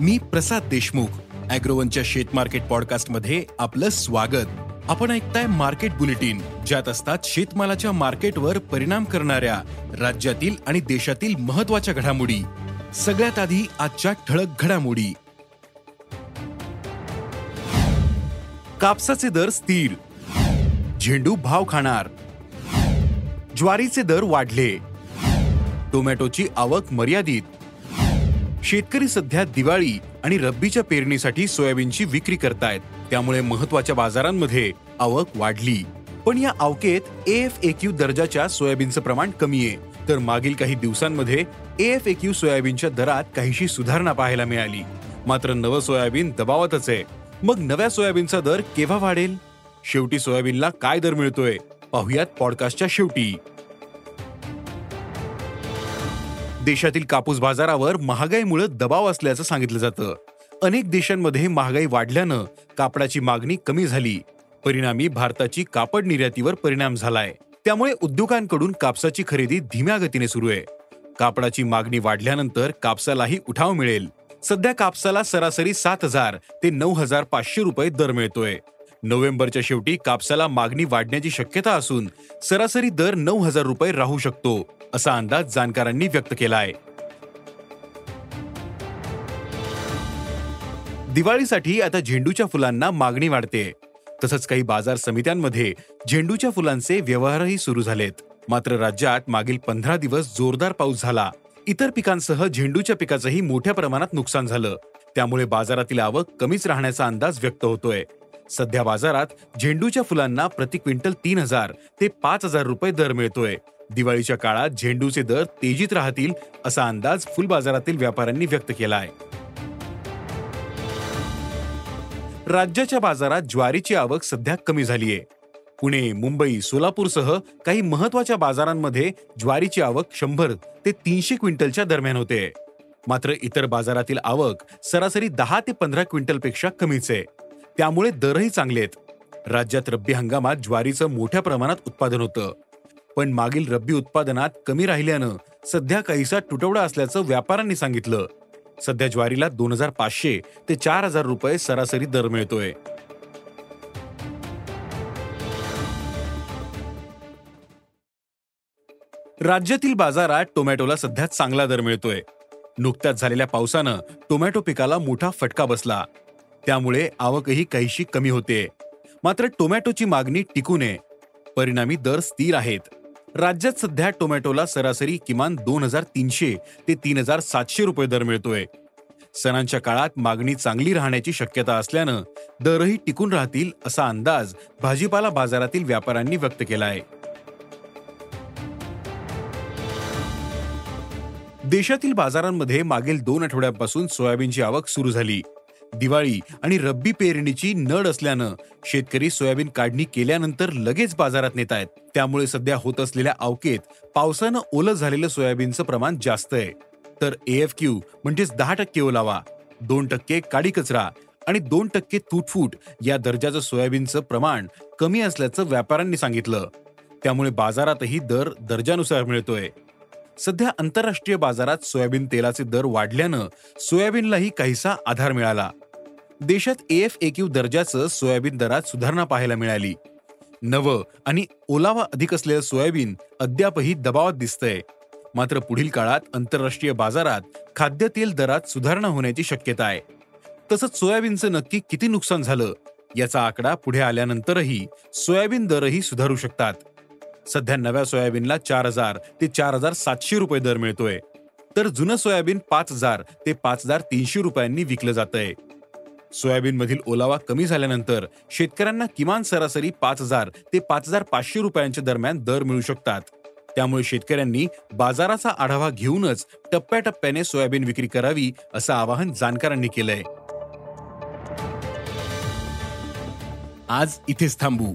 मी प्रसाद देशमुख अॅग्रोवनच्या शेत मार्केट पॉडकास्टमध्ये आपलं स्वागत. आपण ऐकताय मार्केट बुलेटिन ज्यात असतात शेतमालाच्या मार्केटवर परिणाम करणाऱ्या राज्यातील आणि देशातील महत्त्वाच्या घडामोडी. सगळ्यात आधी आजच्या ठळक घडामोडी. कापसाचे दर स्थिर. झेंडू भाव खाणार. ज्वारीचे दर वाढले. टोमॅटोची आवक मर्यादित. शेतकरी सध्या दिवाळी आणि रब्बीच्या पेरणीसाठी सोयाबीनची विक्री करतायत. त्यामुळे महत्त्वाच्या बाजारांमध्ये आवक वाढली. पण या अवकेत एफ एक्यू दर्जाच्या सोयाबीनचं प्रमाण कमी आहे. तर मागील काही दिवसांमध्ये एफ एक्यू सोयाबीनच्या दरात काहीशी सुधारणा पाहायला मिळाली. मात्र नवं सोयाबीन दबावातच आहे. मग नव्या सोयाबीनचा दर केव्हा वाढेल? शेवटी सोयाबीनला काय दर मिळतोय? पाहुयात पॉडकास्टच्या शेवटी. देशातील कापूस बाजारावर महागाईमुळे दबाव असल्याचं सांगितलं जातं. अनेक देशांमध्ये महागाई वाढल्यानं कापडाची मागणी कमी झाली. परिणामी भारताची कापड निर्यातीवर परिणाम झालाय. त्यामुळे उद्योगांकडून कापसाची खरेदी धीम्या गतीने सुरू आहे. कापडाची मागणी वाढल्यानंतर कापसालाही उठाव मिळेल. सध्या कापसाला सरासरी सात हजार ते नऊ हजार पाचशे रुपये दर मिळतोय. नोव्हेंबरच्या शेवटी कापसाला मागणी वाढण्याची शक्यता असून सरासरी दर नऊ हजार रुपये राहू शकतो. असा अंदाज जाणकारांनी व्यक्त केला आहे दिवाळीसाठी आता झेंडूच्या फुलांना मागणी वाढते. तसंच काही बाजार समित्यांमध्ये झेंडूच्या फुलांचे व्यवहारही सुरू झालेत. मात्र राज्यात मागील पंधरा दिवस जोरदार पाऊस झाला. इतर पिकांसह झेंडूच्या पिकाचंही मोठ्या प्रमाणात नुकसान झालं. त्यामुळे बाजारातील आवक कमीच राहण्याचा अंदाज व्यक्त होतोय. सध्या बाजारात झेंडूच्या फुलांना प्रति क्विंटल तीन हजार ते पाच हजार रुपये दर मिळतोय. दिवाळीच्या काळात झेंडूचे दर तेजीत राहतील असा अंदाज फुल बाजारातील व्यापाऱ्यांनी व्यक्त केला आहे राज्याच्या बाजारात ज्वारीची आवक सध्या कमी झालीय. पुणे मुंबई सोलापूरसह काही महत्त्वाच्या बाजारांमध्ये ज्वारीची आवक शंभर ते तीनशे क्विंटलच्या दरम्यान होते. मात्र इतर बाजारातील आवक सरासरी दहा ते पंधरा क्विंटलपेक्षा कमीच. आहे त्यामुळे दरही चांगले आहेत राज्यात रब्बी हंगामात ज्वारीचं मोठ्या प्रमाणात उत्पादन होतं. पण मागील रब्बी उत्पादनात कमी राहिल्यानं सध्या काहीसा तुटवडा असल्याचं व्यापाऱ्यांनी सांगितलं. सध्या ज्वारीला दोन हजार पाचशे ते चार हजार रुपये सरासरी दर मिळतोय. राज्यातील बाजारात टोमॅटोला सध्या चांगला दर मिळतोय. नुकत्याच झालेल्या पावसानं टोमॅटो पिकाला मोठा फटका बसला. त्यामुळे आवकही काहीशी कमी होते. मात्र टोमॅटोची मागणी टिकू नये. परिणामी दर स्थिर आहेत. राज्यात सध्या टोमॅटोला सरासरी किमान दोन हजार तीनशे ते तीन हजार सातशे रुपये दर मिळतोय. सणांच्या काळात मागणी चांगली राहण्याची शक्यता असल्यानं दरही टिकून राहतील असा अंदाज भाजीपाला बाजारातील व्यापाऱ्यांनी व्यक्त केला आहे देशातील बाजारांमध्ये मागील दोन आठवड्यांपासून सोयाबीनची आवक सुरू झाली. दिवाळी आणि रब्बी पेरणीची नड असल्यानं शेतकरी सोयाबीन काढणी केल्यानंतर लगेच बाजारात नेत आहेत. त्यामुळे सध्या होत असलेल्या अवकेत पावसानं ओलं झालेलं सोयाबीनचं प्रमाण जास्त आहे. तर एएफ क्यू म्हणजेच दहा टक्के ओलावा दोन टक्के काडी कचरा आणि दोन टक्के तुटफूट या दर्जाचं सोयाबीनचं प्रमाण कमी असल्याचं व्यापाऱ्यांनी सांगितलं. त्यामुळे बाजारातही दर दर्जानुसार मिळतोय. सध्या आंतरराष्ट्रीय बाजारात सोयाबीन तेलाचे दर वाढल्यानं सोयाबीनलाही काहीसा आधार मिळाला. देशात एफ एक्यू दर्जाचं सोयाबीन दरात सुधारणा पाहायला मिळाली. नवं आणि ओलावा अधिक असलेलं सोयाबीन अद्यापही दबावात दिसतंय. मात्र पुढील काळात आंतरराष्ट्रीय बाजारात खाद्यतेल दरात सुधारणा होण्याची शक्यता आहे. तसंच सोयाबीनचं नक्की किती नुकसान झालं याचा आकडा पुढे आल्यानंतरही सोयाबीन दरही सुधारू शकतात. सध्या नव्या सोयाबीनला चार हजार ते चार हजार सातशे रुपये दर मिळतोय. तर जुनं सोयाबीन पाच हजार ते पाच हजार तीनशे रुपयांनी विकलं जात आहे सोयाबीन मधील ओलावा कमी झाल्यानंतर शेतकऱ्यांना किमान सरासरी पाच हजार ते पाच हजार पाचशे रुपयांच्या दरम्यान दर मिळू शकतात. त्यामुळे शेतकऱ्यांनी बाजाराचा आढावा घेऊनच टप्प्याटप्प्याने सोयाबीन विक्री करावी असं आवाहन जाणकारांनी केलंय. आज इथेच थांबू.